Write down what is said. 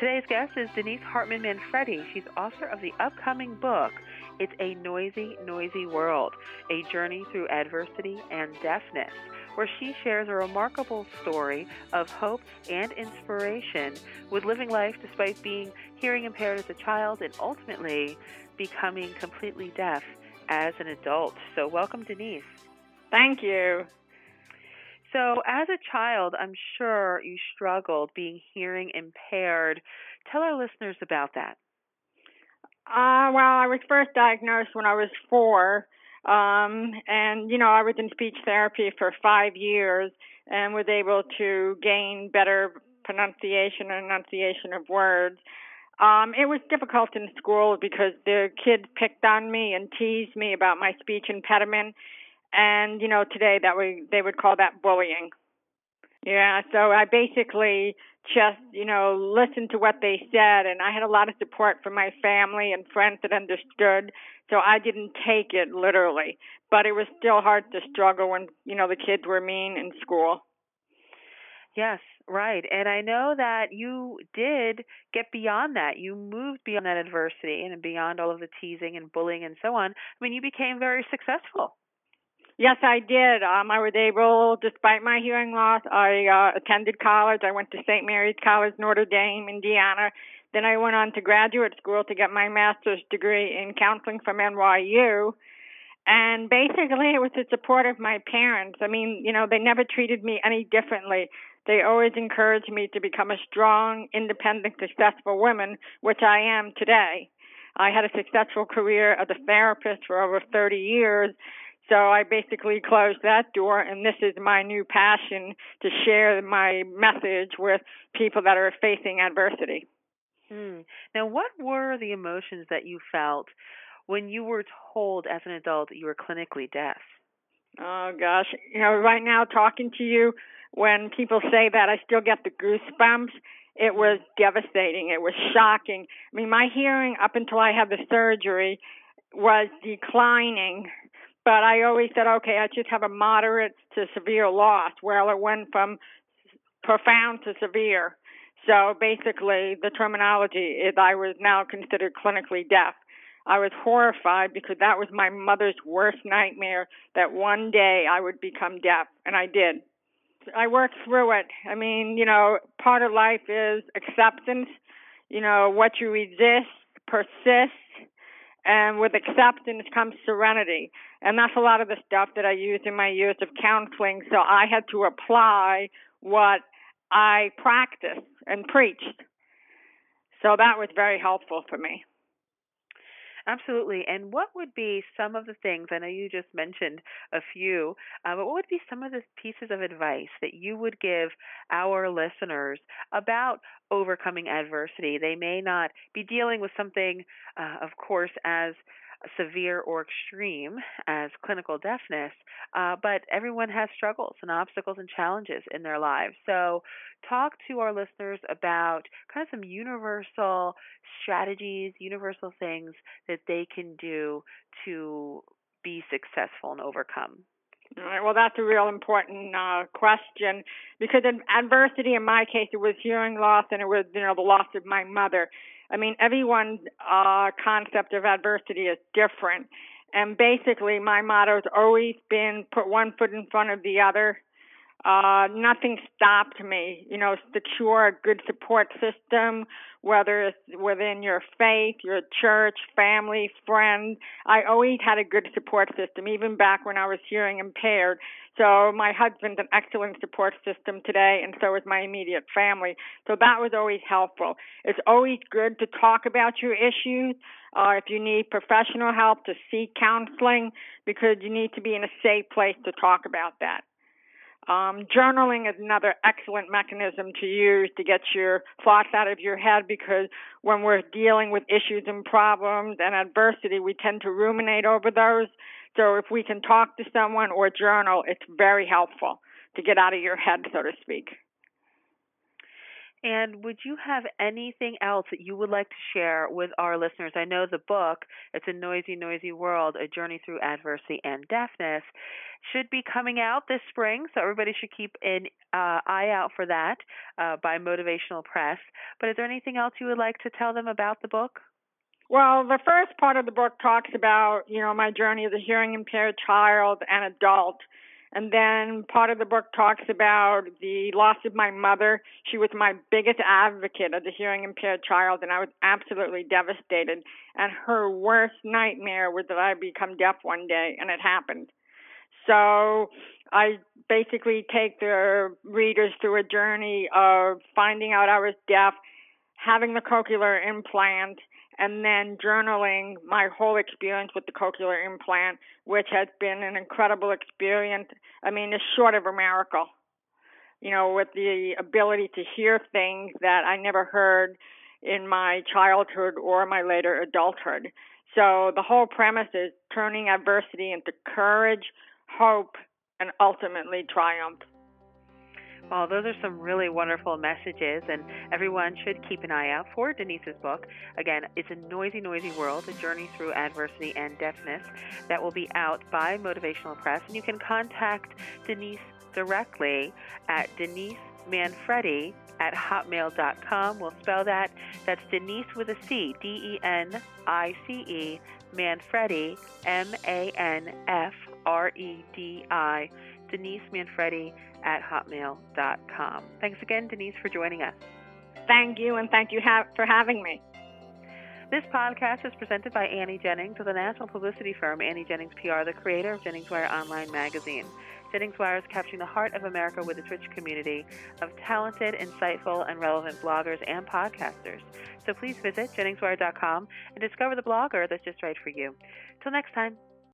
Today's guest is Denice Hartman Manfredi. She's author of the upcoming book, It's a Noisy, Noisy World A Journey Through Adversity and Deafness, where she shares a remarkable story of hope and inspiration with living life despite being hearing impaired as a child and ultimately becoming completely deaf as an adult. So, welcome, Denice. Thank you. So, as a child, I'm sure you struggled being hearing impaired. Tell our listeners about that. Uh, well, I was first diagnosed when I was four. Um, and, you know, I was in speech therapy for five years and was able to gain better pronunciation and enunciation of words. Um, it was difficult in school because the kids picked on me and teased me about my speech impediment and you know today that we they would call that bullying yeah so i basically just you know listened to what they said and i had a lot of support from my family and friends that understood so i didn't take it literally but it was still hard to struggle when you know the kids were mean in school Yes, right. And I know that you did get beyond that. You moved beyond that adversity and beyond all of the teasing and bullying and so on. I mean, you became very successful. Yes, I did. Um, I was able, despite my hearing loss, I uh, attended college. I went to St. Mary's College, Notre Dame, Indiana. Then I went on to graduate school to get my master's degree in counseling from NYU. And basically, it was the support of my parents. I mean, you know, they never treated me any differently. They always encouraged me to become a strong, independent, successful woman, which I am today. I had a successful career as a therapist for over 30 years so I basically closed that door, and this is my new passion to share my message with people that are facing adversity. Hmm. Now, what were the emotions that you felt when you were told as an adult that you were clinically deaf? Oh, gosh. You know, right now, talking to you, when people say that, I still get the goosebumps. It was devastating. It was shocking. I mean, my hearing up until I had the surgery was declining but I always said, okay, I just have a moderate to severe loss. Well, it went from profound to severe. So basically, the terminology is I was now considered clinically deaf. I was horrified because that was my mother's worst nightmare that one day I would become deaf, and I did. I worked through it. I mean, you know, part of life is acceptance. You know, what you resist persists and with acceptance comes serenity. And that's a lot of the stuff that I used in my years of counseling. So I had to apply what I practiced and preached. So that was very helpful for me. Absolutely. And what would be some of the things? I know you just mentioned a few, uh, but what would be some of the pieces of advice that you would give our listeners about overcoming adversity? They may not be dealing with something, uh, of course, as severe or extreme as clinical deafness, uh, but everyone has struggles and obstacles and challenges in their lives. So, talk to our listeners about kind of some universal strategies, universal things that they can do to be successful and overcome. All right. Well, that's a real important uh, question because in adversity, in my case, it was hearing loss and it was, you know, the loss of my mother. I mean, everyone's uh, concept of adversity is different. And basically, my motto has always been put one foot in front of the other uh, nothing stopped me. You know, secure a good support system, whether it's within your faith, your church, family, friends. I always had a good support system, even back when I was hearing impaired. So my husband's an excellent support system today, and so is my immediate family. So that was always helpful. It's always good to talk about your issues. Uh, if you need professional help, to seek counseling because you need to be in a safe place to talk about that. Um, journaling is another excellent mechanism to use to get your thoughts out of your head because when we're dealing with issues and problems and adversity, we tend to ruminate over those. So if we can talk to someone or journal, it's very helpful to get out of your head, so to speak. And would you have anything else that you would like to share with our listeners? I know the book, It's a Noisy, Noisy World A Journey Through Adversity and Deafness, should be coming out this spring, so everybody should keep an uh, eye out for that uh, by Motivational Press. But is there anything else you would like to tell them about the book? Well, the first part of the book talks about, you know, my journey as a hearing impaired child and adult and then part of the book talks about the loss of my mother. She was my biggest advocate as a hearing impaired child, and I was absolutely devastated. And her worst nightmare was that I'd become deaf one day, and it happened. So I basically take the readers through a journey of finding out I was deaf, having the cochlear implant, and then journaling my whole experience with the cochlear implant, which has been an incredible experience. I mean, it's short of a miracle. You know, with the ability to hear things that I never heard in my childhood or my later adulthood. So the whole premise is turning adversity into courage, hope, and ultimately triumph. Well, those are some really wonderful messages, and everyone should keep an eye out for Denice's book. Again, it's a noisy, noisy world, a journey through adversity and deafness that will be out by Motivational Press. And you can contact Denice directly at Denice Manfredi at hotmail.com. We'll spell that. That's Denise with a C, D E N I C E, Manfredi, M A N F R E D I, Denice Manfredi at hotmail.com. Thanks again, Denise, for joining us. Thank you, and thank you ha- for having me. This podcast is presented by Annie Jennings of the national publicity firm Annie Jennings PR, the creator of Jennings Wire Online Magazine. Jennings Wire is capturing the heart of America with its rich community of talented, insightful, and relevant bloggers and podcasters. So please visit JenningsWire.com and discover the blogger that's just right for you. Till next time.